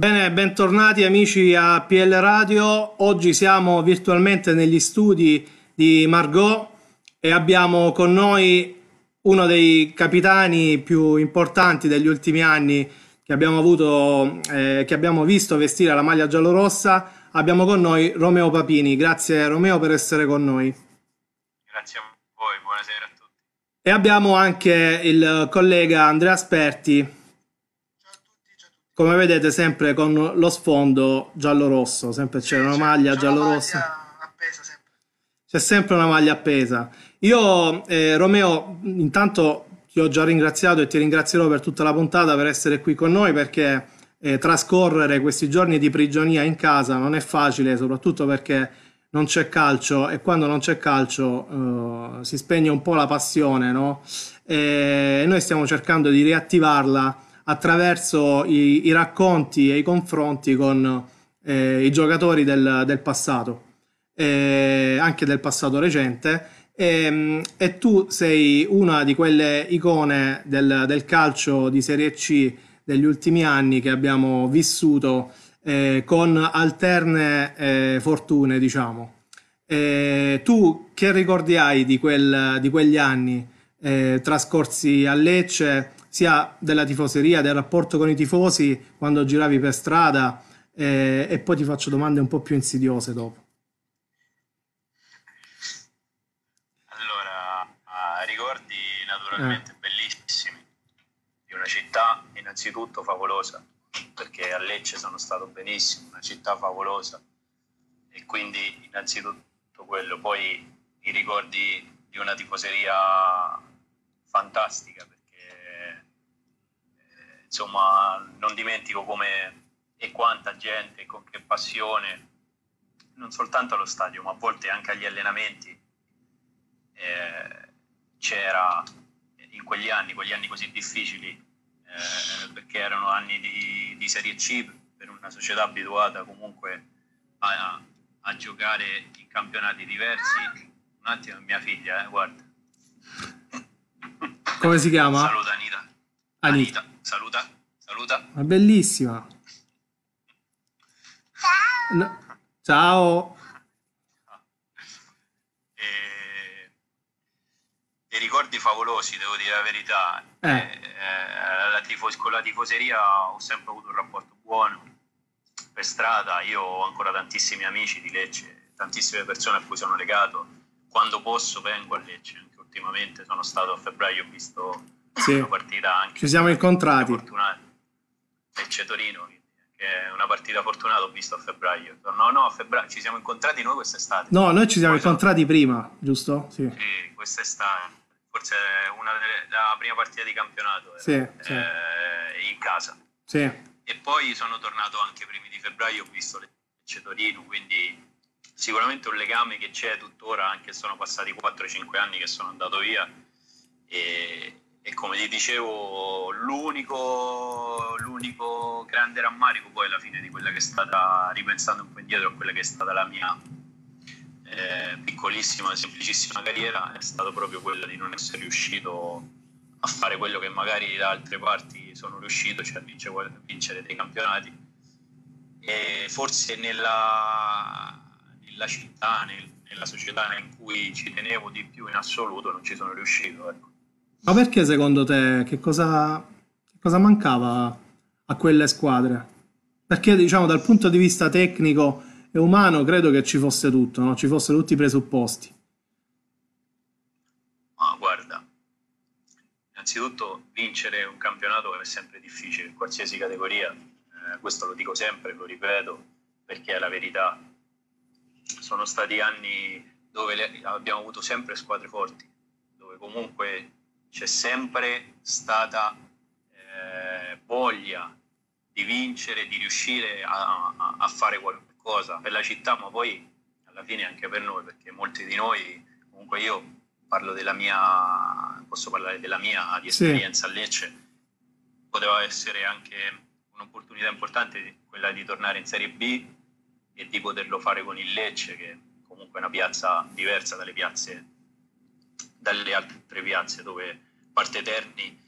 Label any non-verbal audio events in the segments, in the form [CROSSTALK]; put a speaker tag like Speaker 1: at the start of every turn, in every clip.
Speaker 1: Bene, bentornati amici a PL Radio. Oggi siamo virtualmente negli studi di Margot e abbiamo con noi uno dei capitani più importanti degli ultimi anni che abbiamo avuto, eh, che abbiamo visto vestire la maglia giallorossa. Abbiamo con noi Romeo Papini. Grazie Romeo per essere con noi.
Speaker 2: Grazie a voi, buonasera a tutti.
Speaker 1: E abbiamo anche il collega Andrea Sperti come vedete sempre con lo sfondo giallo-rosso, sempre c'è una maglia giallo-rossa. C'è sempre una maglia appesa. Io, eh, Romeo, intanto ti ho già ringraziato e ti ringrazierò per tutta la puntata per essere qui con noi perché eh, trascorrere questi giorni di prigionia in casa non è facile, soprattutto perché non c'è calcio e quando non c'è calcio eh, si spegne un po' la passione, no? E noi stiamo cercando di riattivarla attraverso i, i racconti e i confronti con eh, i giocatori del, del passato, eh, anche del passato recente. E, ehm, e, tu sei una di quelle icone del, del, calcio di Serie C degli ultimi anni che abbiamo vissuto eh, con alterne eh, fortune, diciamo. Eh, tu che ricordi hai di, quel, di quegli anni eh, trascorsi a Lecce sia della tifoseria, del rapporto con i tifosi quando giravi per strada eh, e poi ti faccio domande un po' più insidiose dopo.
Speaker 2: Allora, uh, ricordi naturalmente eh. bellissimi di una città innanzitutto favolosa, perché a Lecce sono stato benissimo, una città favolosa e quindi innanzitutto quello, poi i ricordi di una tifoseria fantastica insomma non dimentico come e quanta gente, con che passione, non soltanto allo stadio, ma a volte anche agli allenamenti, eh, c'era in quegli anni, quegli anni così difficili, eh, perché erano anni di, di, Serie C per una società abituata comunque a, a, giocare in campionati diversi. Un attimo, mia figlia, eh, guarda.
Speaker 1: Come si chiama?
Speaker 2: Saluta Anita. Anita. Anita. Saluta, saluta.
Speaker 1: È bellissima. Ciao. No. Ciao.
Speaker 2: E... e... ricordi favolosi, devo dire la verità. Eh. Eh, la tifos- con la tifoseria ho sempre avuto un rapporto buono. Per strada io ho ancora tantissimi amici di Lecce, tantissime persone a cui sono legato. Quando posso vengo a Lecce, anche ultimamente sono stato a febbraio, ho visto
Speaker 1: sì. una partita anche ci siamo incontrati
Speaker 2: Lecce Torino che è una partita fortunata ho visto a febbraio no no a febbraio ci siamo incontrati noi quest'estate
Speaker 1: no noi ci siamo Poi incontrati sono... prima giusto?
Speaker 2: sì, sì quest'estate forse una delle, la prima partita di campionato
Speaker 1: sì, eh, sì.
Speaker 2: in casa
Speaker 1: sì.
Speaker 2: e poi sono tornato anche primi di febbraio ho visto Lecce Torino quindi sicuramente un legame che c'è tuttora anche se sono passati 4-5 anni che sono andato via e, e come ti dicevo l'unico, l'unico, grande rammarico poi alla fine di quella che è stata, ripensando un po' indietro a quella che è stata la mia eh, piccolissima, semplicissima carriera, è stato proprio quello di non essere riuscito a fare quello che magari da altre parti sono riuscito, cioè a vincere, a vincere dei campionati. E forse nella, nella città, nel, nella società in cui ci tenevo di più in assoluto non ci sono riuscito. Ecco.
Speaker 1: Ma perché secondo te che cosa, cosa mancava a quelle squadre? Perché diciamo dal punto di vista tecnico e umano credo che ci fosse tutto, no? ci fossero tutti i presupposti.
Speaker 2: Ma guarda, innanzitutto vincere un campionato è sempre difficile in qualsiasi categoria, eh, questo lo dico sempre, lo ripeto, perché è la verità. Sono stati anni dove le, abbiamo avuto sempre squadre forti, dove comunque c'è sempre stata eh, voglia di vincere, di riuscire a, a, a, fare qualcosa per la città, ma poi alla fine anche per noi, perché molti di noi, comunque io parlo della mia, posso parlare della mia di esperienza sì. a Lecce, poteva essere anche un'opportunità importante quella di tornare in Serie B e di poterlo fare con il Lecce, che comunque è una piazza diversa dalle piazze dalle altre piazze dove parte Terni,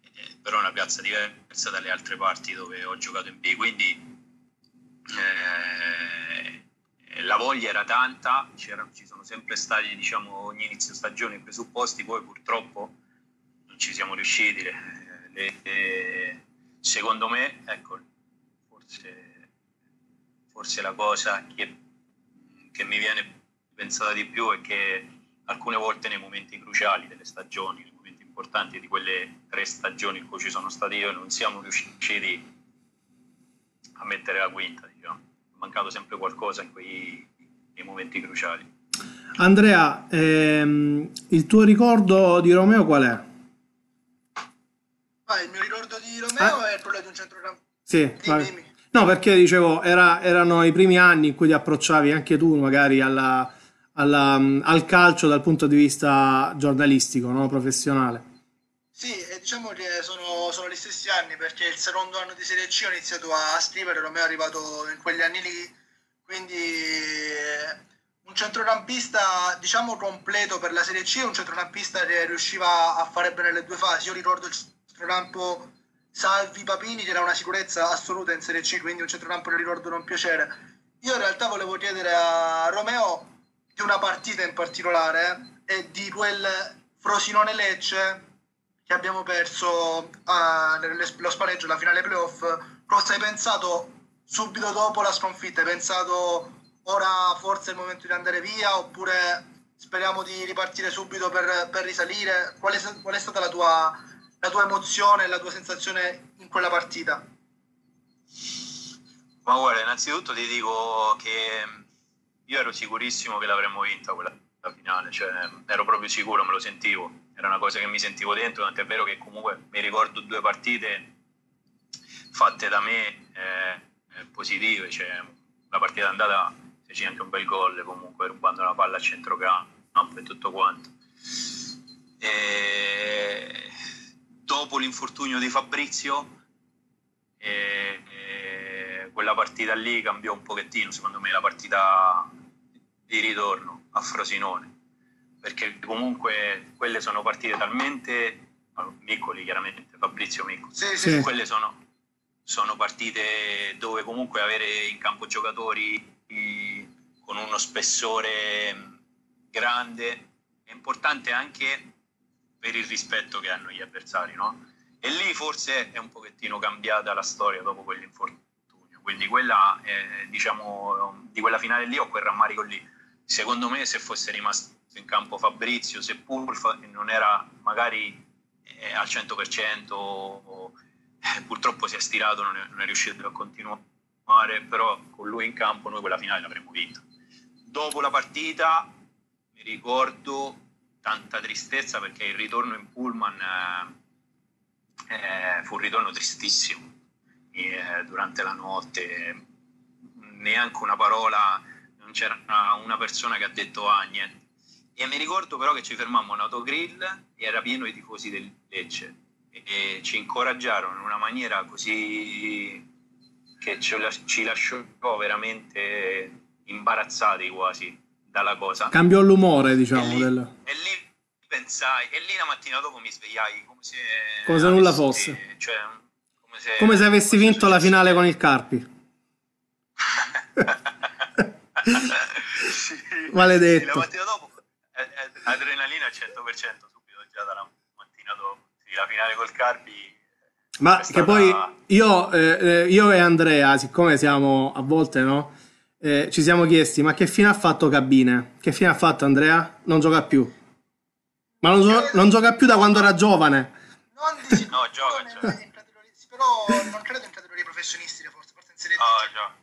Speaker 2: eh, però è una piazza diversa dalle altre parti dove ho giocato in B, quindi eh, la voglia era tanta, ci sono sempre stati, diciamo, ogni inizio stagione i presupposti, poi purtroppo non ci siamo riusciti. Le, le, le, secondo me, ecco, forse, forse la cosa che, che mi viene pensata di più è che alcune volte nei momenti cruciali delle stagioni, nei momenti importanti di quelle tre stagioni in cui ci sono stati io, non siamo riusciti a mettere la quinta, diciamo. È mancato sempre qualcosa in quei nei momenti cruciali.
Speaker 1: Andrea, ehm, il tuo ricordo di Romeo qual è?
Speaker 3: Ah, il mio ricordo di Romeo ah. è quello di un centrocampo.
Speaker 1: Sì, dimmi, dimmi. No, perché dicevo, era, erano i primi anni in cui ti approcciavi anche tu magari alla, alla, al calcio dal punto di vista giornalistico, no? professionale.
Speaker 3: Sì, diciamo che sono, sono, gli stessi anni perché il secondo anno di Serie C ho iniziato a scrivere, Romeo è arrivato in quegli anni lì, quindi un centrocampista diciamo completo per la Serie C, un centrocampista che riusciva a fare bene le due fasi. Io ricordo il centrocampo Salvi Papini che era una sicurezza assoluta in Serie C, quindi un centrocampo che ricordo non piacere. Io in realtà volevo chiedere a Romeo di una partita in particolare e di quel Frosinone Lecce che abbiamo perso uh, nello spareggio, la finale playoff. Cosa hai pensato subito dopo la sconfitta? Hai pensato ora forse è il momento di andare via oppure speriamo di ripartire subito per, per risalire? Qual è, qual è stata la tua, la tua emozione, la tua sensazione in quella partita?
Speaker 2: Ma guarda, innanzitutto ti dico che io ero sicurissimo che l'avremmo vinta quella finale, cioè ero proprio sicuro, me lo sentivo, era una cosa che mi sentivo dentro, tant'è vero che comunque mi ricordo due partite fatte da me eh, eh positive, cioè la partita andata feci anche un bel gol comunque rubando la palla a centrocampo e tutto quanto. E dopo l'infortunio di Fabrizio, e, e quella partita lì cambiò un pochettino, secondo me, la partita di ritorno a Frosinone, perché comunque quelle sono partite talmente, Miccoli chiaramente, Fabrizio Miccoli, sì, sì. quelle sono, sono partite dove comunque avere in campo giocatori con uno spessore grande è importante anche per il rispetto che hanno gli avversari, no? E lì forse è un pochettino cambiata la storia dopo quell'infortunio, quindi quella, eh, diciamo, di quella finale lì ho quel rammarico lì secondo me se fosse rimasto in campo Fabrizio, seppur non era magari eh, al 100%, o, eh, purtroppo si è stirato, non è, non è, riuscito a continuare, però con lui in campo noi quella finale l'avremmo vinta. Dopo la partita mi ricordo tanta tristezza perché il ritorno in Pullman eh, eh fu un ritorno tristissimo eh, durante la notte, neanche una parola c'era una persona che ha detto ah niente. E mi ricordo però che ci fermammo in autogrill e era pieno di tifosi del Lecce e ci incoraggiarono in una maniera così che ci lasciò veramente imbarazzati quasi dalla cosa.
Speaker 1: Cambiò l'umore, diciamo.
Speaker 2: E lì,
Speaker 1: del...
Speaker 2: e lì pensai, e lì la mattina dopo mi svegliai come se,
Speaker 1: come se nulla fosse. Cioè, come, se, come se avessi vinto la finale con il Carpi. [LAUGHS]
Speaker 2: sì,
Speaker 1: Maledetto. Sì,
Speaker 2: la mattina dopo, adrenalina al 100% subito già dalla mattina dopo. Sì, la finale col Carpi.
Speaker 1: Ma che poi io, eh, eh, io, e Andrea, siccome siamo a volte, no? Eh, ci siamo chiesti, ma che fine ha fatto Cabine? Che fine ha fatto Andrea? Non gioca più. Ma non, gio- non gioca più da quando era giovane.
Speaker 3: Non dici, no, gioca, gioca. Però non credo in categorie professionistiche, forse, forse in serie D.
Speaker 2: Oh, gioca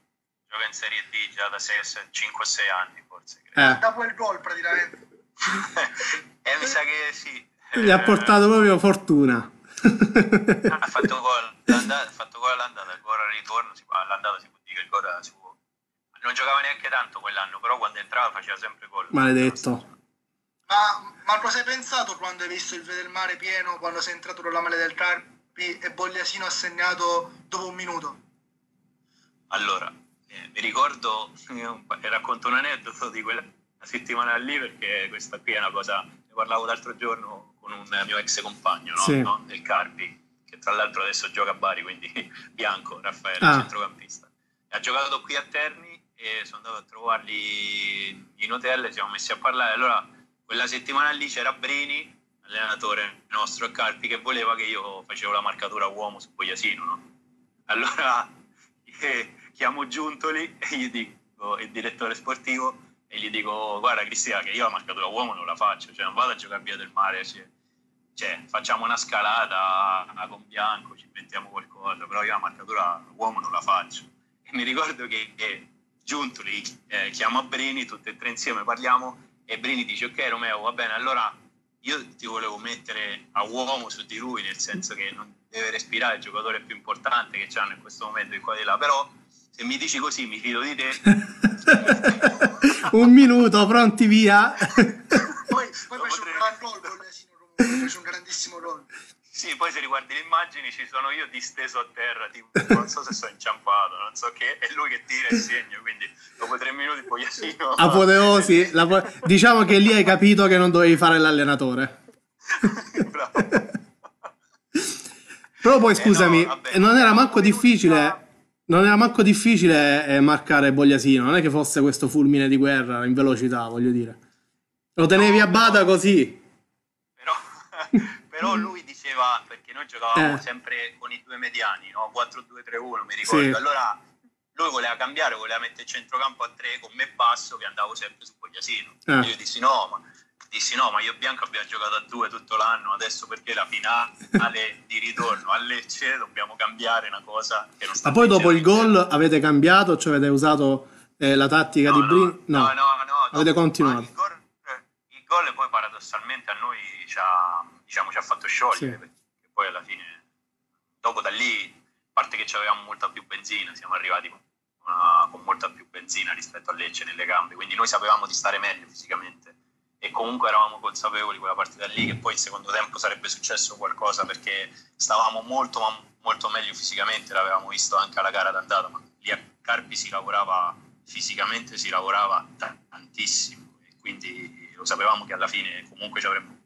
Speaker 2: gioca in Serie D già da 5-6 anni forse.
Speaker 3: Eh. Da quel gol praticamente. [LAUGHS]
Speaker 2: eh, mi sa che sì.
Speaker 1: Gli ha portato proprio fortuna.
Speaker 2: ha fatto gol all'andata, ha fatto gol all'andata, il gol al ritorno, si, all'andata si può dire che il gol si può... Non giocava neanche tanto quell'anno, però quando entrava faceva sempre gol.
Speaker 1: Maledetto.
Speaker 3: Ma, ma cosa hai pensato quando hai visto il Vedelmare pieno, quando sei entrato con la male del Carpi e Bogliasino ha segnato dopo un minuto?
Speaker 2: Allora, eh, mi ricordo, [LAUGHS] racconto un aneddoto di quella settimana lì perché questa qui è una cosa, ne parlavo l'altro giorno con un mio ex compagno no? Sì. No? del Carpi, che tra l'altro adesso gioca a Bari, quindi [LAUGHS] bianco, Raffaele, ah. centrocampista. ha giocato qui a Terni e sono andato a trovarli in hotel, ci siamo messi a parlare. Allora, quella settimana lì c'era Brini, allenatore nostro a Carpi, che voleva che io facevo la marcatura uomo su Boiasino, no? Allora [LAUGHS] eh, chiamo Giuntoli [LAUGHS] e gli dico, il direttore sportivo, e gli dico, guarda Cristiano, che io la marcatura uomo non la faccio, cioè non vado a giocare via del mare, cioè, cioè facciamo una scalata con Bianco, ci inventiamo qualcosa, però io la marcatura uomo non la faccio. E mi ricordo che, che Giuntoli eh, chiama Brini, tutti e tre insieme parliamo, e Brini dice, ok Romeo, va bene, allora io ti volevo mettere a uomo su di lui, nel senso che non deve respirare il giocatore più importante che c'hanno in questo momento in qua di là, però se mi dici così mi fido di te. [LAUGHS]
Speaker 1: un minuto, pronti via.
Speaker 3: poi, poi fece un gran gol con fece un grandissimo gol.
Speaker 2: Sì, poi se riguardi le immagini ci sono io disteso a terra, tipo, non so se sono inciampato, non so che, è lui che tira il segno, quindi dopo tre minuti poi Pogliasino...
Speaker 1: Apoteosi, po- diciamo che lì hai capito che non dovevi fare l'allenatore. [LAUGHS] Bravo. Però poi scusami, eh no, vabbè, non era manco difficile... Non era manco difficile eh, marcare Bogliasino, non è che fosse questo fulmine di guerra in velocità, voglio dire. Lo tenevi no, a bada così.
Speaker 2: Però, [LAUGHS] però lui diceva, perché noi giocavamo eh. sempre con i due mediani, no? 4-2-3-1, mi ricordo. Sì. Allora lui voleva cambiare, voleva mettere centrocampo a 3 con me basso che andavo sempre su Bogliasino. Eh. Io dissi no, ma dissi no, ma io e Bianco abbiamo giocato a due tutto l'anno, adesso perché la finale di ritorno a Lecce dobbiamo cambiare una cosa che non sta
Speaker 1: Ma poi dopo il gol avete cambiato, cioè avete usato eh, la tattica
Speaker 2: no,
Speaker 1: di Brin?
Speaker 2: No, no, no, no
Speaker 1: avete continuato.
Speaker 2: Il gol, il gol, poi paradossalmente a noi ci ha, diciamo, ci ha fatto sciogliere, sì. perché poi alla fine, dopo da lì, a parte che avevamo molta più benzina, siamo arrivati con, una, con molta più benzina rispetto a Lecce nelle gambe, quindi noi sapevamo di stare meglio fisicamente e comunque eravamo consapevoli quella partita lì che poi il secondo tempo sarebbe successo qualcosa perché stavamo molto molto meglio fisicamente, l'avevamo visto anche alla gara d'andata, ma lì a Carpi si lavorava fisicamente, si lavorava tantissimo e quindi lo sapevamo che alla fine comunque avremmo,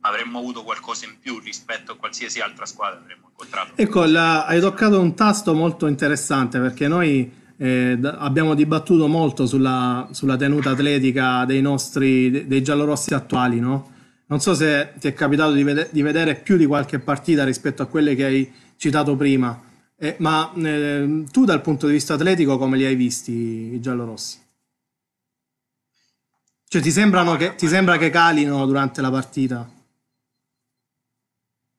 Speaker 2: avremmo avuto qualcosa in più rispetto a qualsiasi altra squadra avremmo incontrato.
Speaker 1: Ecco, la, hai toccato un tasto molto interessante perché noi eh, abbiamo dibattuto molto sulla, sulla, tenuta atletica dei nostri dei giallorossi attuali, no? Non so se ti è capitato di, vede, di, vedere più di qualche partita rispetto a quelle che hai citato prima, eh, ma eh, tu dal punto di vista atletico come li hai visti i giallorossi? Cioè ti, sembrano che, ti sembra che calino durante la partita?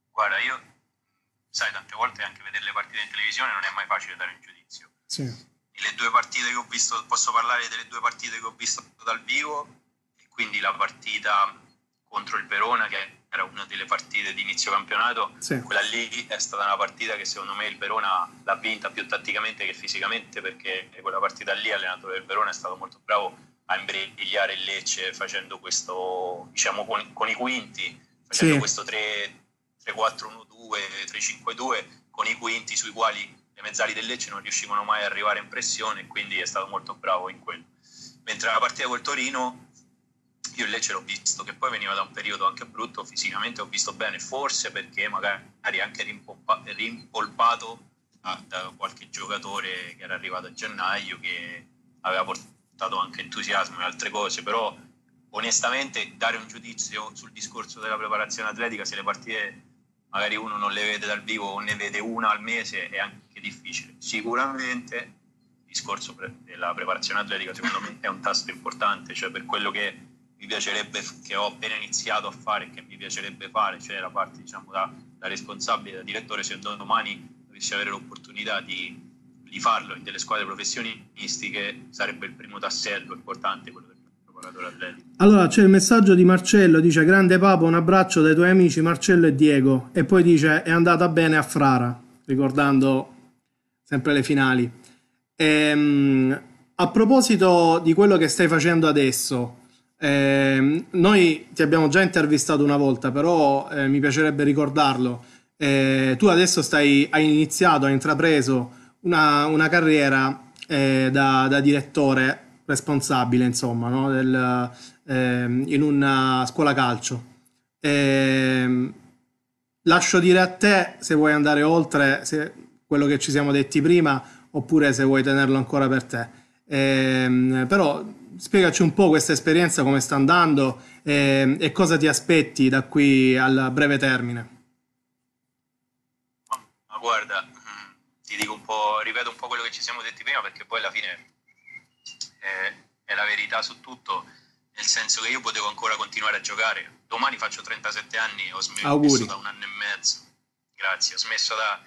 Speaker 2: Guarda, io sai, tante volte anche vedere le partite in televisione non è mai facile dare un giudizio.
Speaker 1: Sì
Speaker 2: le due partite che ho visto, posso parlare delle due partite che ho visto dal vivo, quindi la partita contro il Verona che era una delle partite di inizio campionato, sì. quella lì è stata una partita che secondo me il Verona l'ha vinta più tatticamente che fisicamente perché quella partita lì l'allenatore del Verona è stato molto bravo a imbrigliare il Lecce facendo questo, diciamo con, con i quinti, facendo sì. questo 3-4-1-2, 3-5-2 con i quinti sui quali le mezzali del Lecce non riuscivano mai ad arrivare in pressione quindi è stato molto bravo in quello. Mentre la partita col Torino, io il Lecce l'ho visto che poi veniva da un periodo anche brutto, fisicamente ho visto bene, forse perché magari anche rimpolpato da qualche giocatore che era arrivato a gennaio che aveva portato anche entusiasmo e altre cose, però onestamente dare un giudizio sul discorso della preparazione atletica se le partite magari uno non le vede dal vivo o ne vede una al mese è anche difficile. Sicuramente il discorso della preparazione atletica secondo me è un tasto importante, cioè per quello che mi piacerebbe, che ho appena iniziato a fare che mi piacerebbe fare, cioè la parte diciamo da, da responsabile, da direttore, se domani dovessi avere l'opportunità di, di farlo in delle squadre professionistiche sarebbe il primo tassello importante quello
Speaker 1: allora c'è il messaggio di Marcello, dice grande Papo, un abbraccio dai tuoi amici Marcello e Diego e poi dice è andata bene a Frara, ricordando sempre le finali. Ehm, a proposito di quello che stai facendo adesso, ehm, noi ti abbiamo già intervistato una volta, però eh, mi piacerebbe ricordarlo. Eh, tu adesso stai, hai iniziato, hai intrapreso una, una carriera eh, da, da direttore responsabile, insomma, no? Del, eh, in una scuola calcio. Eh, lascio dire a te se vuoi andare oltre se, quello che ci siamo detti prima oppure se vuoi tenerlo ancora per te. Eh, però spiegaci un po' questa esperienza, come sta andando eh, e cosa ti aspetti da qui al breve termine.
Speaker 2: Ma guarda, mm, ti dico un po', ripeto un po' quello che ci siamo detti prima perché poi alla fine è, è la verità su tutto, nel senso che io potevo ancora continuare a giocare. Domani faccio 37 anni, ho smesso Auguri. da un anno e mezzo. Grazie, ho smesso da...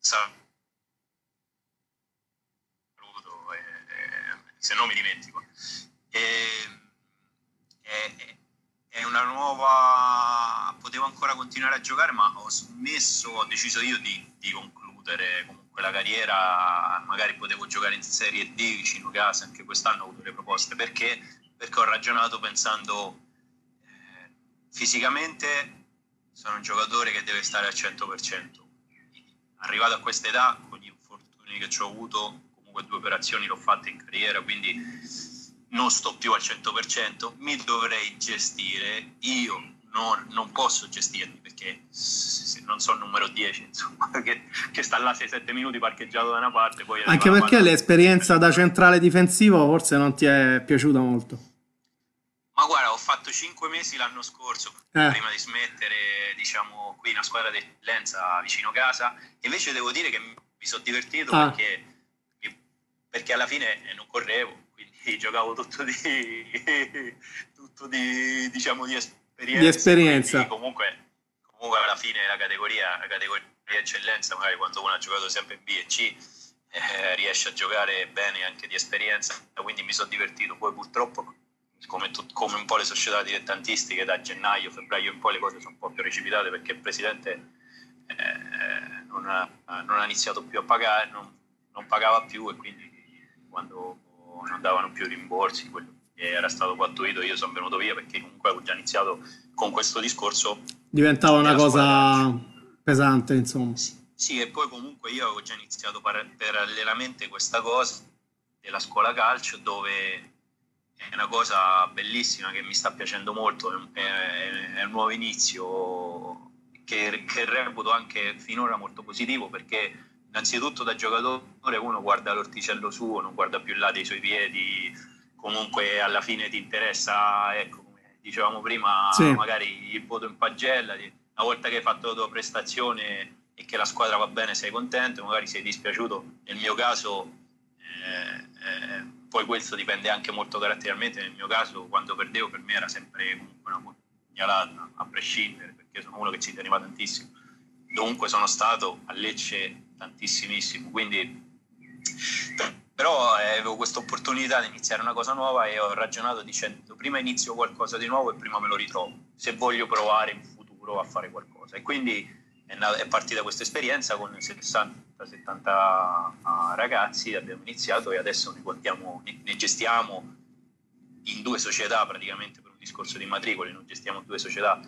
Speaker 2: Saluto, e, e, se no mi dimentico. E, è, è una nuova... potevo ancora continuare a giocare, ma ho smesso, ho deciso io di, di concludere comunque la carriera, magari potevo giocare in Serie D vicino casa, anche quest'anno ho avuto le proposte, perché, perché ho ragionato pensando eh, fisicamente sono un giocatore che deve stare al 100%. Arrivato a questa età, con gli infortuni che ci ho avuto, comunque due operazioni l'ho fatte in carriera, quindi non sto più al 100%, mi dovrei gestire, io non, non posso gestirmi perché non sono numero 10, insomma, [LAUGHS] che, che sta là 6-7 minuti parcheggiato da una parte.
Speaker 1: Anche perché l'esperienza da centrale difensivo forse non ti è piaciuta molto.
Speaker 2: Ma guarda, ho fatto 5 mesi l'anno scorso eh. prima di smettere, diciamo, qui in una squadra di eccellenza vicino casa. Invece devo dire che mi sono divertito ah. perché, perché alla fine non correvo, sì, [LAUGHS] giocavo tutto di, [LAUGHS] tutto di, diciamo, di esperienza.
Speaker 1: Di esperienza.
Speaker 2: Comunque, comunque, alla fine la categoria, la categoria di eccellenza, magari quando uno ha giocato sempre in B e C, eh, riesce a giocare bene anche di esperienza, quindi mi sono divertito. Poi purtroppo, come, tu, come un po' le società dilettantistiche, da gennaio, febbraio in poi le cose sono un po' più precipitate perché il presidente eh, non, ha, non, ha, iniziato più a pagare, non, non pagava più e quindi quando non davano più rimborsi, quello che era stato pattuito io sono venuto via perché comunque avevo già iniziato con questo discorso.
Speaker 1: Diventava una cosa pesante, insomma.
Speaker 2: Sì, sì, e poi comunque io avevo già iniziato parallelamente questa cosa della scuola calcio dove è una cosa bellissima che mi sta piacendo molto, è, è, è un nuovo inizio che, che reputo anche finora molto positivo perché innanzitutto da giocatore uno guarda l'orticello suo, non guarda più là dei suoi piedi, comunque alla fine ti interessa, ecco, come dicevamo prima, sì. magari il voto in pagella, una volta che hai fatto la tua prestazione e che la squadra va bene sei contento, magari sei dispiaciuto, nel mio caso eh, eh, poi questo dipende anche molto caratterialmente, nel mio caso quando perdevo per me era sempre comunque una pugnalata, a prescindere, perché sono uno che ci teneva tantissimo. Dovunque sono stato a Lecce tantissimissimo, quindi però eh, avevo questa opportunità di iniziare una cosa nuova e ho ragionato dicendo prima inizio qualcosa di nuovo e prima me lo ritrovo, se voglio provare in futuro a fare qualcosa. E quindi è, partita questa esperienza con 60-70 ah, ragazzi, abbiamo iniziato e adesso ne, contiamo, ne, gestiamo in due società praticamente per un discorso di matricoli, non gestiamo due società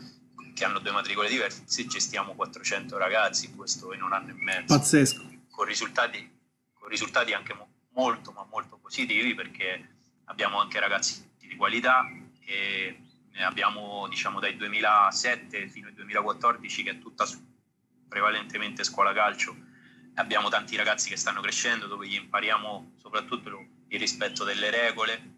Speaker 2: che hanno due matricole diverse, gestiamo 400 ragazzi in questo in un anno e mezzo.
Speaker 1: Pazzesco.
Speaker 2: Con risultati, con risultati anche mo- molto, ma molto positivi perché abbiamo anche ragazzi di qualità e abbiamo diciamo dal 2007 fino al 2014 che è tutta prevalentemente scuola calcio abbiamo tanti ragazzi che stanno crescendo dove gli impariamo soprattutto il rispetto delle regole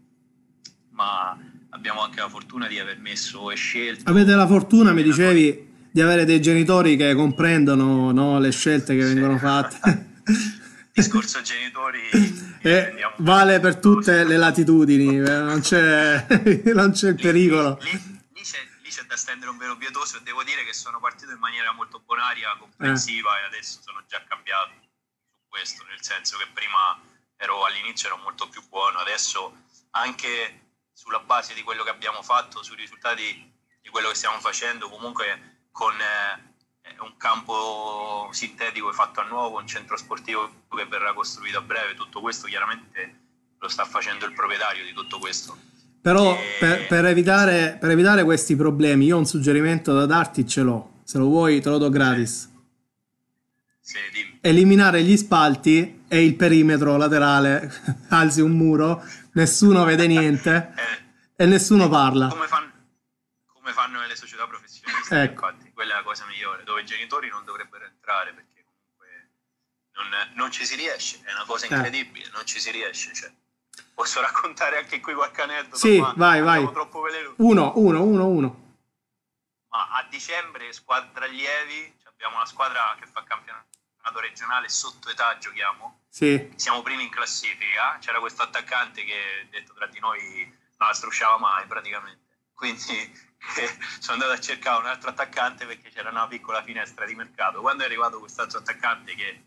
Speaker 2: ma abbiamo anche la fortuna di aver messo e scelto.
Speaker 1: Avete la fortuna, mi dicevi, di avere dei genitori che comprendono no, le scelte che sì. vengono fatte. [LAUGHS]
Speaker 2: Discorso genitori [LAUGHS]
Speaker 1: eh, vale per tutte le latitudini, eh, non c'è, [LAUGHS] non c'è il pericolo.
Speaker 2: Lì, lì, da stendere un velo pietoso e devo dire che sono partito in maniera molto bonaria, comprensiva eh. e adesso sono già cambiato su questo, nel senso che prima ero all'inizio ero molto più buono, adesso anche sulla base di quello che abbiamo fatto, sui risultati di quello che stiamo facendo, comunque con eh, un campo sintetico fatto a nuovo, un centro sportivo che verrà costruito a breve, tutto questo chiaramente lo sta facendo il proprietario di tutto questo.
Speaker 1: Però e... per, per, evitare, per, evitare, questi problemi, io ho un suggerimento da darti, ce l'ho. Se lo vuoi, te lo do gratis.
Speaker 2: Sì,
Speaker 1: Eliminare gli spalti e il perimetro laterale, [LAUGHS] alzi un muro nessuno vede niente [LAUGHS] eh, e nessuno parla.
Speaker 2: Come fanno, come fanno nelle società professioniste, ecco. infatti, quella è la cosa migliore, dove i genitori non dovrebbero entrare perché comunque non, non, ci si riesce, è una cosa eh. incredibile, eh. non ci si riesce. Cioè. Posso raccontare anche qui qualche aneddoto?
Speaker 1: Sì, vai, vai. Troppo veleno. Uno, uno, uno, uno.
Speaker 2: Ma a dicembre, squadra allievi, abbiamo una squadra che fa campionato regionale sotto età giochiamo.
Speaker 1: Sì.
Speaker 2: Siamo primi in classifica. C'era questo attaccante che, detto tra di noi, non la strusciava mai praticamente. Quindi [LAUGHS] sono andato a cercare un altro attaccante perché c'era una piccola finestra di mercato. Quando è arrivato quest'altro attaccante che è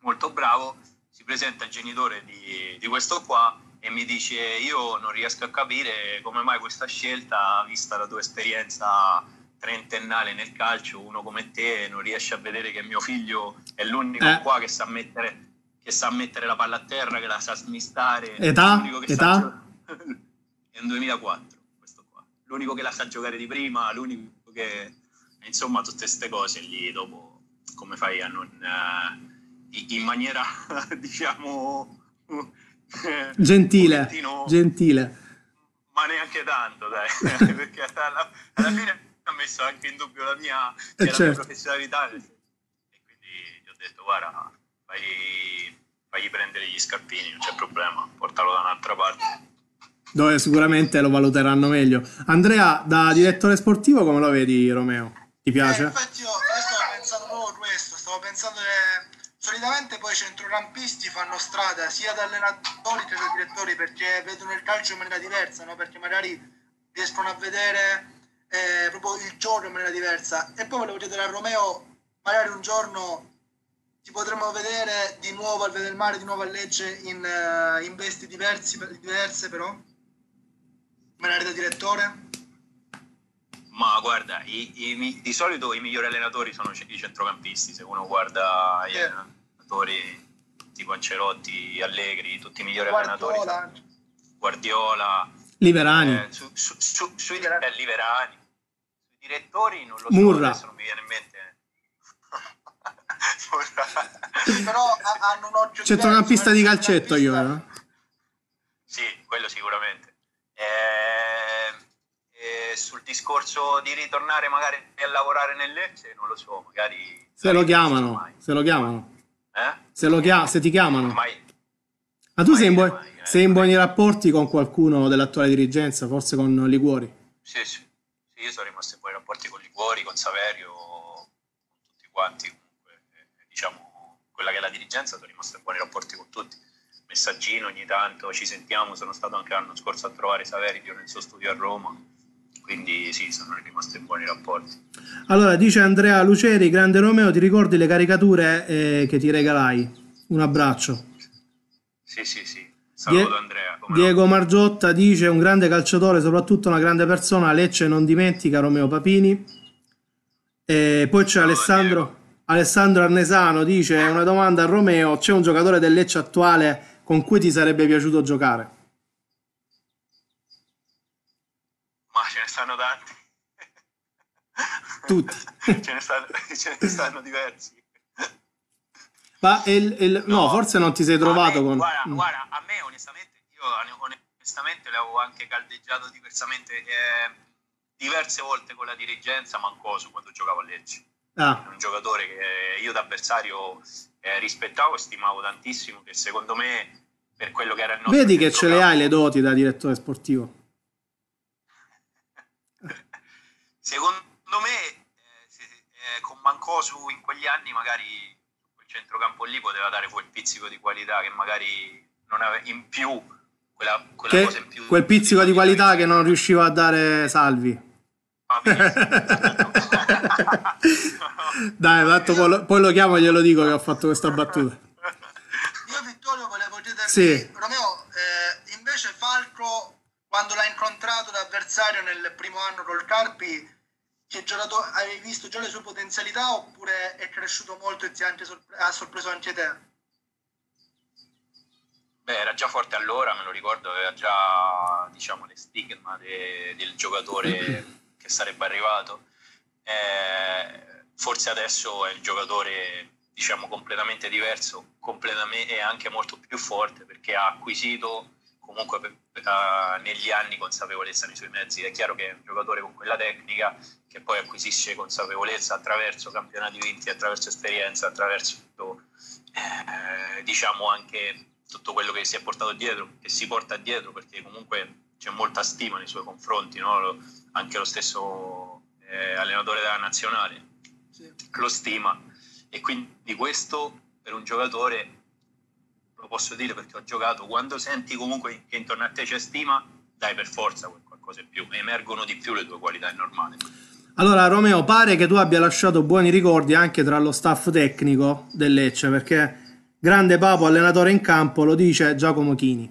Speaker 2: molto bravo, si presenta il genitore di, di questo qua e mi dice io non riesco a capire come mai questa scelta, vista la tua esperienza trentennale nel calcio, uno come te non riesce a vedere che mio figlio è l'unico eh. qua che sa mettere che sa mettere la palla a terra, che la sa smistare.
Speaker 1: Età? Età?
Speaker 2: Sa... [LAUGHS] è un 2004 l'unico che la sa giocare di prima, l'unico che... Insomma, tutte queste cose lì dopo come fai a non... Uh, in maniera, [LAUGHS] diciamo...
Speaker 1: gentile, gentile.
Speaker 2: Ma neanche tanto, dai, [LAUGHS] perché alla, alla, fine ha messo anche in dubbio la mia, eh certo. la mia professionalità e quindi gli ho detto, guarda, fai, fagli prendere gli scarpini, non c'è problema, portalo da un'altra parte
Speaker 1: dove sicuramente lo valuteranno meglio. Andrea, da direttore sportivo, come lo vedi, Romeo? Ti piace?
Speaker 3: Eh, infatti, io, io stavo pensando proprio questo. Stavo pensando che solitamente poi i centrocampisti fanno strada sia da allenatori che da direttori perché vedono il calcio in maniera diversa, no? perché magari riescono a vedere eh, proprio il gioco in maniera diversa. E poi volevo chiedere a Romeo, magari un giorno ti potremo vedere di nuovo al Vedel Mare, di nuovo a Lecce in, uh, in vesti diversi, diverse però? Manare da direttore?
Speaker 2: Ma guarda, i, i, di solito i migliori allenatori sono i centrocampisti, se uno guarda gli yeah. Allenatori tipo Ancelotti, Allegri, tutti i migliori Guardiola. allenatori. Guardiola.
Speaker 1: Liverani.
Speaker 2: Eh, su, su, su, sui eh, Liverani. Sui direttori non lo
Speaker 1: so, Murra.
Speaker 2: adesso non mi viene in mente. [LAUGHS]
Speaker 3: Però hanno un occhio
Speaker 1: Centrocampista di calcetto io, eh?
Speaker 2: Sì, quello sicuramente. Eh, eh, sul discorso di ritornare magari a lavorare nel Lecce, non lo so, magari...
Speaker 1: Se lo chiamano, se lo chiamano.
Speaker 2: Eh?
Speaker 1: Se, lo chia- se ti chiamano.
Speaker 2: Mai.
Speaker 1: Ma tu sei in, bu- sei in, buoni rapporti con qualcuno dell'attuale dirigenza, forse con Liguori?
Speaker 2: Sì, sì, sì, io sono rimasto in buoni rapporti con Liguori, con Saverio, con tutti quanti. Comunque, eh, diciamo, quella che è la dirigenza, sono rimasto in buoni rapporti con tutti messaggino ogni tanto, ci sentiamo, sono stato anche l'anno scorso a trovare Saverio nel suo studio a Roma, quindi sì, sono rimasto in buoni rapporti.
Speaker 1: Allora, dice Andrea Luceri, grande Romeo, ti ricordi le caricature eh, che ti regalai? Un abbraccio.
Speaker 2: Sì, sì, sì. Saluto Die- Andrea.
Speaker 1: Diego Margiotta dice un grande calciatore, soprattutto una grande persona, Lecce non dimentica Romeo Papini. E poi c'è Alessandro, Alessandro Arnesano, dice una domanda a Romeo, c'è un giocatore del Lecce attuale con cui ti sarebbe piaciuto giocare?
Speaker 2: Stanno tanti. [LAUGHS]
Speaker 1: Tutti. [LAUGHS]
Speaker 2: ce, ne stanno, ce ne stanno diversi.
Speaker 1: Ma il, il, no, no, forse non ti sei trovato
Speaker 2: me,
Speaker 1: con...
Speaker 2: Guarda, mm. guarda, a me onestamente, io onestamente l'avevo anche caldeggiato diversamente eh, diverse volte con la dirigenza Mancoso quando giocavo a Lecce. Ah. Un giocatore che io da avversario eh, rispettavo e stimavo tantissimo, che secondo me per quello che era il nostro
Speaker 1: Vedi che ce le hai le doti da direttore sportivo.
Speaker 2: Secondo me eh, se, eh, con Mancosu in quegli anni magari quel centrocampo lì poteva dare quel pizzico di qualità che magari non aveva in più quella, quella
Speaker 1: che,
Speaker 2: cosa in più
Speaker 1: quel pizzico di qualità che non riusciva a dare Salvi [LAUGHS] Dai, tanto poi, lo, poi lo chiamo e glielo dico che ho fatto questa battuta.
Speaker 3: Io Vittorio volevo chiederti,
Speaker 1: sì.
Speaker 3: Romeo, eh, invece Falco, quando l'ha incontrato l'avversario nel primo anno col Carpi, che giocato, avevi visto già le sue potenzialità oppure è cresciuto molto e ti ha, sorpreso anche te?
Speaker 2: Beh, era già forte allora, me lo ricordo, aveva già diciamo, le stigma de- del giocatore [CLEARS THROAT] che sarebbe arrivato. Eh, forse adesso è il giocatore diciamo completamente diverso completamente, e anche molto più forte perché ha acquisito comunque uh, negli anni consapevolezza nei suoi mezzi. È chiaro che è un giocatore con quella tecnica che poi acquisisce consapevolezza attraverso campionati vinti, attraverso esperienza, attraverso eh, diciamo anche tutto quello che si è portato dietro, che si porta dietro, perché comunque c'è molta stima nei suoi confronti, no? anche lo stesso eh, allenatore della nazionale sì. lo stima e quindi questo per un giocatore posso dire perché ho giocato, quando senti comunque che intorno a te c'è stima, dai per forza qualcosa in più, emergono di più le tue qualità, è normale.
Speaker 1: Allora Romeo, pare che tu abbia lasciato buoni ricordi anche tra lo staff tecnico del Lecce, perché grande papo allenatore in campo lo dice Giacomo Chini.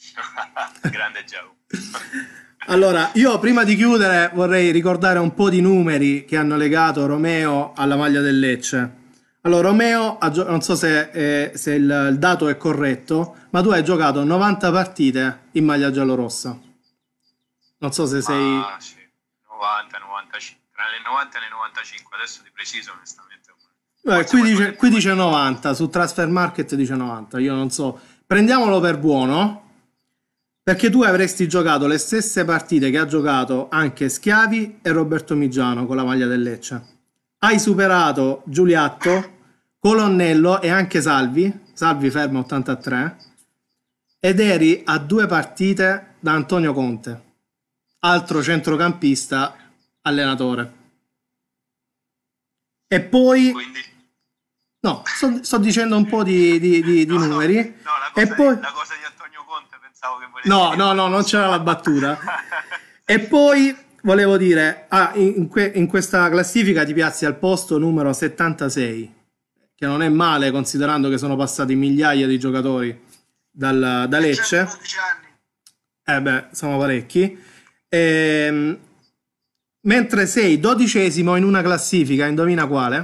Speaker 1: [LAUGHS]
Speaker 2: grande Giacomo. [LAUGHS]
Speaker 1: allora, io prima di chiudere vorrei ricordare un po' di numeri che hanno legato Romeo alla maglia del Lecce. Allora, Romeo, non so se, eh, se il, il, dato è corretto, ma tu hai giocato 90 partite in maglia giallorossa. Non so se sei...
Speaker 2: Ah, sì. 90, 95. Tra le 90 e le 95, adesso di preciso onestamente.
Speaker 1: Eh, qui, dice, qui dice 90, su Transfer Market dice 90, io non so. Prendiamolo per buono, perché tu avresti giocato le stesse partite che ha giocato anche Schiavi e Roberto Migiano con la maglia del Lecce hai superato Giuliatto, Colonnello e anche Salvi, Salvi ferma 83, ed eri a due partite da Antonio Conte, altro centrocampista allenatore. E poi... Quindi... No, sto, sto, dicendo un po' di, di, di, di no, numeri. No,
Speaker 2: la cosa, e poi... la cosa di Antonio Conte pensavo che volessi...
Speaker 1: No, no, no, non c'era la battuta. [LAUGHS] e poi volevo dire, ah, in, que- in, questa classifica ti piazzi al posto numero 76, che non è male considerando che sono passati migliaia di giocatori dal, da Lecce. Eh beh, sono parecchi. Ehm, mentre sei dodicesimo in una classifica, indovina quale?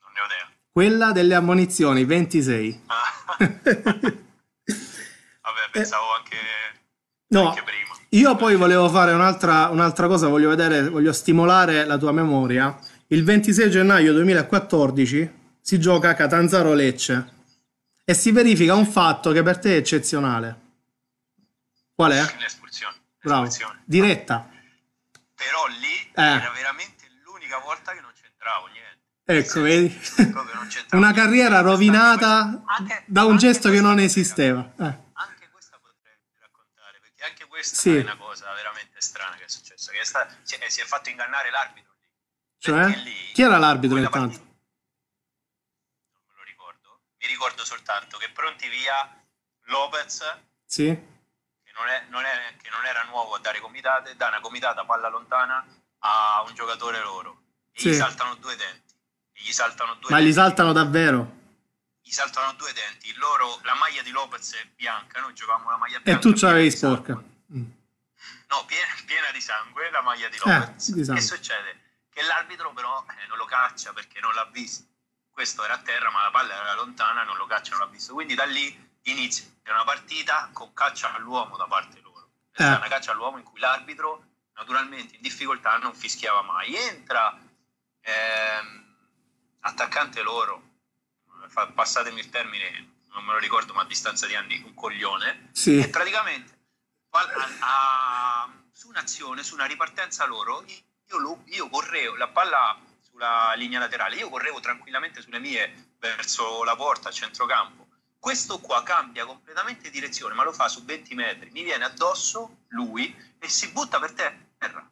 Speaker 2: Non ne ho idea.
Speaker 1: Quella delle ammonizioni, 26. Ah. [LAUGHS]
Speaker 2: Vabbè, pensavo anche
Speaker 1: No, io poi volevo fare un'altra, un'altra cosa, voglio vedere, voglio stimolare la tua memoria. Il 26 gennaio 2014 si gioca a Catanzaro Lecce e si verifica un fatto che per te è eccezionale. Qual è?
Speaker 2: L'espulsione.
Speaker 1: Bravo. Diretta.
Speaker 2: Però lì eh. era veramente l'unica volta che non c'entravo niente.
Speaker 1: Ecco, vedi? [LAUGHS] Una carriera rovinata anche, da un gesto che non esisteva. Eh
Speaker 2: questa sì. è una cosa veramente strana che è successa, che è sta, cioè, si è fatto ingannare l'arbitro lì.
Speaker 1: Cioè? Lì, Chi era l'arbitro intanto?
Speaker 2: non me lo ricordo. Mi ricordo soltanto che pronti via Lopez,
Speaker 1: sì.
Speaker 2: che, non è, non è, che non era nuovo a dare comitate, dà una comitata palla lontana a un giocatore loro. E sì. gli saltano due denti. Gli saltano due
Speaker 1: Ma
Speaker 2: denti.
Speaker 1: gli saltano davvero?
Speaker 2: Gli saltano due denti. Loro, la maglia di Lopez è bianca, noi giocavamo la maglia bianca.
Speaker 1: E tu c'avevi sporca.
Speaker 2: No, piena, piena, di sangue la maglia di Lopez. Eh, che succede? Che l'arbitro però eh, non lo caccia perché non l'ha visto. Questo era a terra, ma la palla era lontana, non lo caccia, non l'ha visto. Quindi da lì inizia una partita con caccia all'uomo da parte loro. È eh. una caccia all'uomo in cui l'arbitro, naturalmente in difficoltà, non fischiava mai. Entra ehm, attaccante loro, passatemi il termine, non me lo ricordo, ma a distanza di anni, un coglione.
Speaker 1: Sì.
Speaker 2: E praticamente a, a, su un'azione, su una ripartenza loro, io, io correvo la palla sulla linea laterale, io correvo tranquillamente sulle mie verso la porta a centrocampo. Questo qua cambia completamente direzione, ma lo fa su 20 metri, mi viene addosso lui e si butta per terra.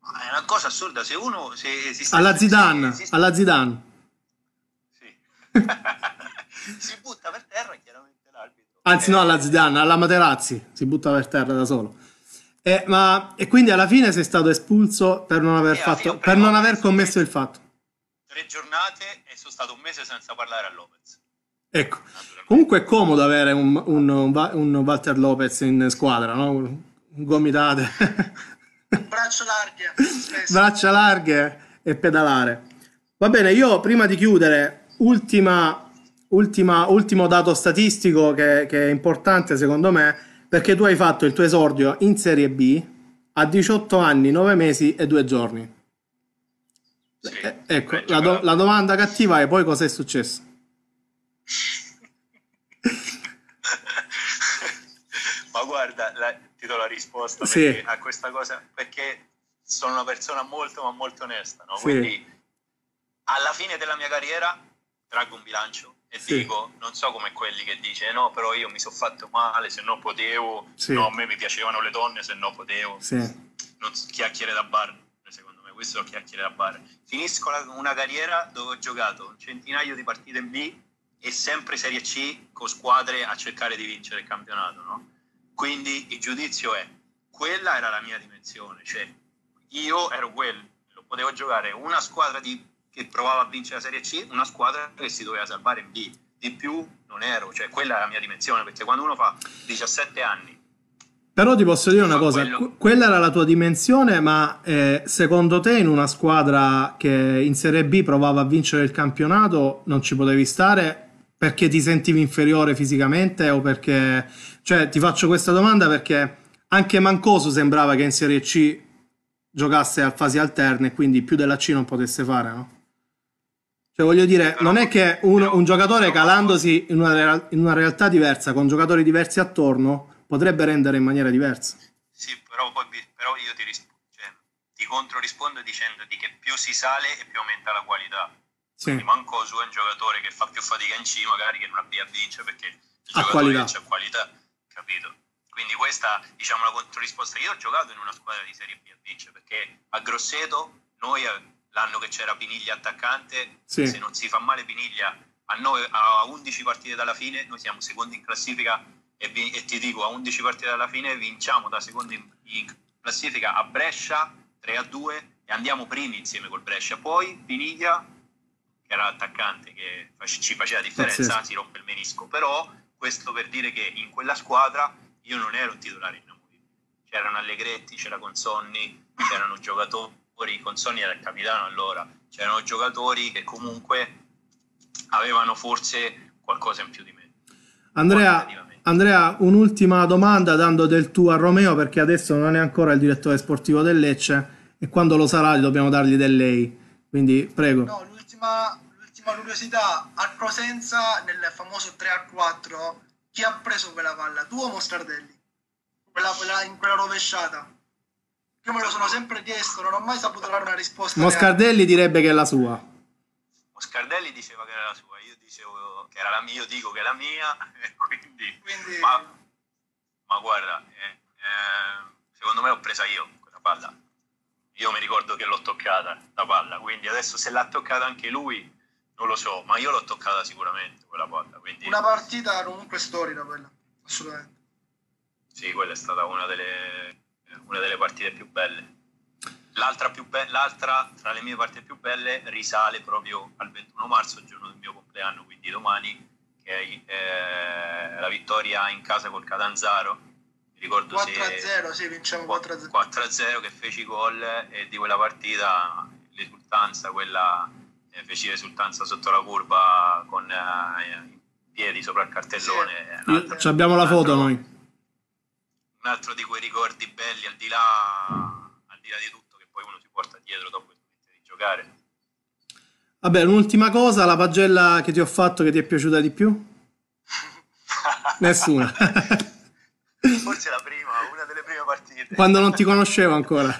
Speaker 2: È una cosa assurda, se uno... Se,
Speaker 1: se alla Zidane, se, alla Zidane.
Speaker 2: Sì. [LAUGHS] si butta per terra chiaramente
Speaker 1: Anzi, no, alla Zidane, alla Materazzi si butta per terra da solo. Eh, ma, e quindi alla fine sei stato espulso per non aver, fatto, per non aver commesso il fatto.
Speaker 2: Tre giornate e sono stato un mese senza parlare a Lopez.
Speaker 1: Ecco, comunque è comodo avere un, un, un Walter Lopez in squadra, no? Gomitate.
Speaker 3: Braccia larghe. [LAUGHS]
Speaker 1: Braccia larghe e pedalare. Va bene, io prima di chiudere, ultima ultima, ultimo dato statistico che, che, è importante secondo me, perché tu hai fatto il tuo esordio in Serie B a 18 anni, 9 mesi e 2 giorni.
Speaker 2: Sì,
Speaker 1: eh, ecco, la, do, la, domanda cattiva è poi cosa è successo? [LAUGHS]
Speaker 2: Ma guarda, la, ti do la risposta sì. a questa cosa, perché sono una persona molto ma molto onesta, no?
Speaker 1: Sì. Quindi
Speaker 2: alla fine della mia carriera traggo un bilancio e sì. dico, non so come quelli che dice no, però io mi sono fatto male, se no potevo, sì. no, a me mi piacevano le donne, se no potevo. Sì. Non, chiacchiere da bar, secondo me, questo sono chiacchiere da bar. Finisco la, una carriera dove ho giocato un centinaio di partite in B e sempre Serie C con squadre a cercare di vincere il campionato, no? Quindi il giudizio è, quella era la mia dimensione, cioè io ero quello, potevo giocare una squadra di che provava a vincere la Serie C, una squadra che si doveva salvare in B. Di più non ero, cioè quella è la mia dimensione, perché quando uno fa 17 anni...
Speaker 1: Però ti posso dire una cosa, quello... quella era la tua dimensione, ma eh, secondo te in una squadra che in Serie B provava a vincere il campionato non ci potevi stare perché ti sentivi inferiore fisicamente o perché... Cioè ti faccio questa domanda perché anche Mancoso sembrava che in Serie C giocasse a fasi alterne e quindi più della C non potesse fare, no? Cioè, voglio dire, non è che uno, un giocatore calandosi in una, in una, realtà diversa, con giocatori diversi attorno, potrebbe rendere in maniera diversa.
Speaker 2: Sì, però, poi, però io ti, risp- cioè, ti controrispondo dicendoti che più si sale e più aumenta la qualità. Sì. Quindi manco su è un giocatore che fa più fatica in C, magari che non abbia a vincere perché il
Speaker 1: ha qualità.
Speaker 2: c'è qualità, capito? Quindi questa diciamo la controrisposta. Io ho giocato in una squadra di Serie B a vincere perché a Grosseto noi l'anno che c'era Piniglia attaccante, sì. se non si fa male Piniglia a, noi, a 11 partite dalla fine, noi siamo secondi in classifica e, vi, e ti dico a 11 partite dalla fine vinciamo da secondi in, in classifica a Brescia 3 a 2 e andiamo primi insieme col Brescia. Poi Piniglia, che era l'attaccante che ci faceva differenza, Pazzesco. si rompe il menisco. Però questo per dire che in quella squadra io non ero un titolare inamovibile. C'erano Allegretti, c'era Consonni, c'erano giocatori con Sony era il capitano allora, c'erano giocatori che comunque avevano forse qualcosa in più di me.
Speaker 1: Andrea, Andrea, un'ultima domanda dando del tuo a Romeo perché adesso non è ancora il direttore sportivo del Lecce e quando lo sarà dobbiamo dargli del lei. Quindi prego.
Speaker 3: No, l'ultima, l'ultima curiosità, a Cosenza nel famoso 3 a 4 chi ha preso quella palla? Tu o Mostardelli? Quella, quella, in quella rovesciata? Io me lo sono sempre chiesto, non ho mai saputo dare una risposta.
Speaker 1: Moscardelli reale. direbbe che è la sua.
Speaker 2: Moscardelli diceva che era la sua, io dicevo che era la mia, io dico che è la mia, [LAUGHS] quindi, quindi... Ma, ma, guarda, eh, eh, secondo me l'ho presa io quella palla. Io mi ricordo che l'ho toccata la palla, quindi adesso se l'ha toccata anche lui non lo so, ma io l'ho toccata sicuramente quella palla. Quindi...
Speaker 3: Una partita comunque storica quella, assolutamente.
Speaker 2: Sì, quella è stata una delle una delle partite più belle. L'altra, più be- l'altra tra le mie partite più belle risale proprio al 21 marzo, il giorno del mio compleanno, quindi domani, che è eh, la vittoria in casa col Catanzaro. Mi ricordo
Speaker 3: 4-0, sì, vinciamo 4-0. 4-0
Speaker 2: che feci gol e di quella partita l'esultanza, quella eh, feci l'esultanza sotto la curva con eh, i piedi sopra il cartellone.
Speaker 1: Sì. Abbiamo la foto noi
Speaker 2: un altro di quei ricordi belli al di là, al di, là di tutto che poi uno si porta dietro dopo che smette di giocare.
Speaker 1: Vabbè, un'ultima cosa, la pagella che ti ho fatto che ti è piaciuta di più? [LAUGHS] Nessuna. [LAUGHS]
Speaker 2: Forse la prima, una delle prime partite.
Speaker 1: Quando non ti conoscevo ancora.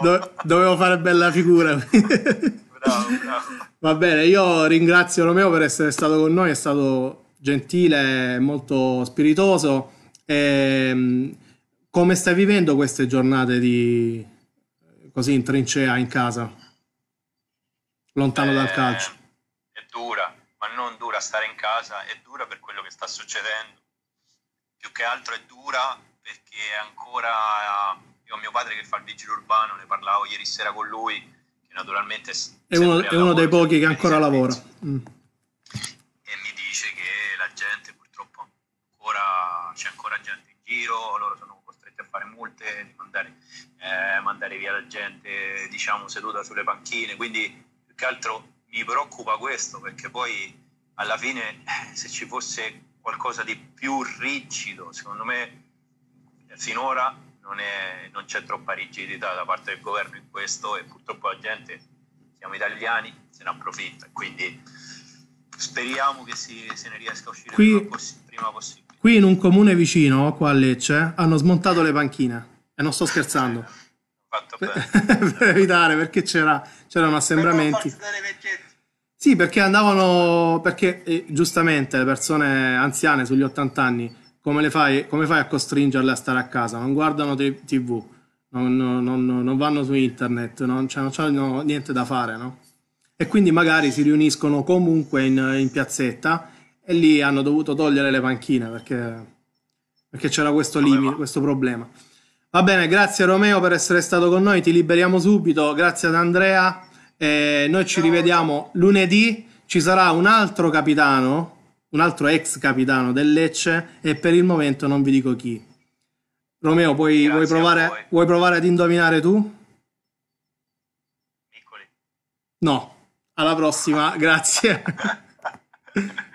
Speaker 1: Do- dovevo fare bella figura. [LAUGHS]
Speaker 2: bravo, bravo.
Speaker 1: Va bene, io ringrazio Romeo per essere stato con noi, è stato gentile, molto spiritoso Ehm, come stai vivendo queste giornate di così in trincea in casa, lontano eh, dal calcio?
Speaker 2: È dura, ma non dura stare in casa, è dura per quello che sta succedendo. Più che altro è dura perché ancora io ho mio padre che fa il vigile urbano, ne parlavo ieri sera con lui, che naturalmente
Speaker 1: è uno, è uno dei pochi che ancora lavora. Mm.
Speaker 2: E mi dice che la gente purtroppo ancora c'è ancora gente in giro, loro sono costretti a fare multe, mandare, eh, mandare via la gente diciamo seduta sulle panchine, quindi più che altro mi preoccupa questo perché poi alla fine eh, se ci fosse qualcosa di più rigido, secondo me finora non, è, non c'è troppa rigidità da parte del governo in questo e purtroppo la gente, siamo italiani, se ne approfitta, quindi speriamo che si, se ne riesca a uscire Qui... prima, prima possibile.
Speaker 1: Qui in un comune vicino, qua a Lecce, hanno smontato le panchine. E non sto scherzando.
Speaker 2: Fatto
Speaker 1: bene. [LAUGHS] per evitare, perché c'era, c'erano assembramenti.
Speaker 3: Per
Speaker 1: Sì, perché andavano, perché eh, giustamente le persone anziane sugli 80 anni, come, le fai, come fai a costringerle a stare a casa? Non guardano TV, non, non- non- non vanno su internet, non non c'hanno niente da fare, no? E quindi magari si riuniscono comunque in, in piazzetta e lì hanno dovuto togliere le panchine perché, perché c'era questo limite, questo problema. Va bene, grazie Romeo per essere stato con noi, ti liberiamo subito, grazie ad Andrea. E noi ci rivediamo lunedì, ci sarà un altro capitano, un altro ex capitano del Lecce e per il momento non vi dico chi. Romeo, puoi, vuoi provare, vuoi provare ad indovinare tu?
Speaker 2: Piccoli.
Speaker 1: No. Alla prossima, [LAUGHS] grazie. [LAUGHS]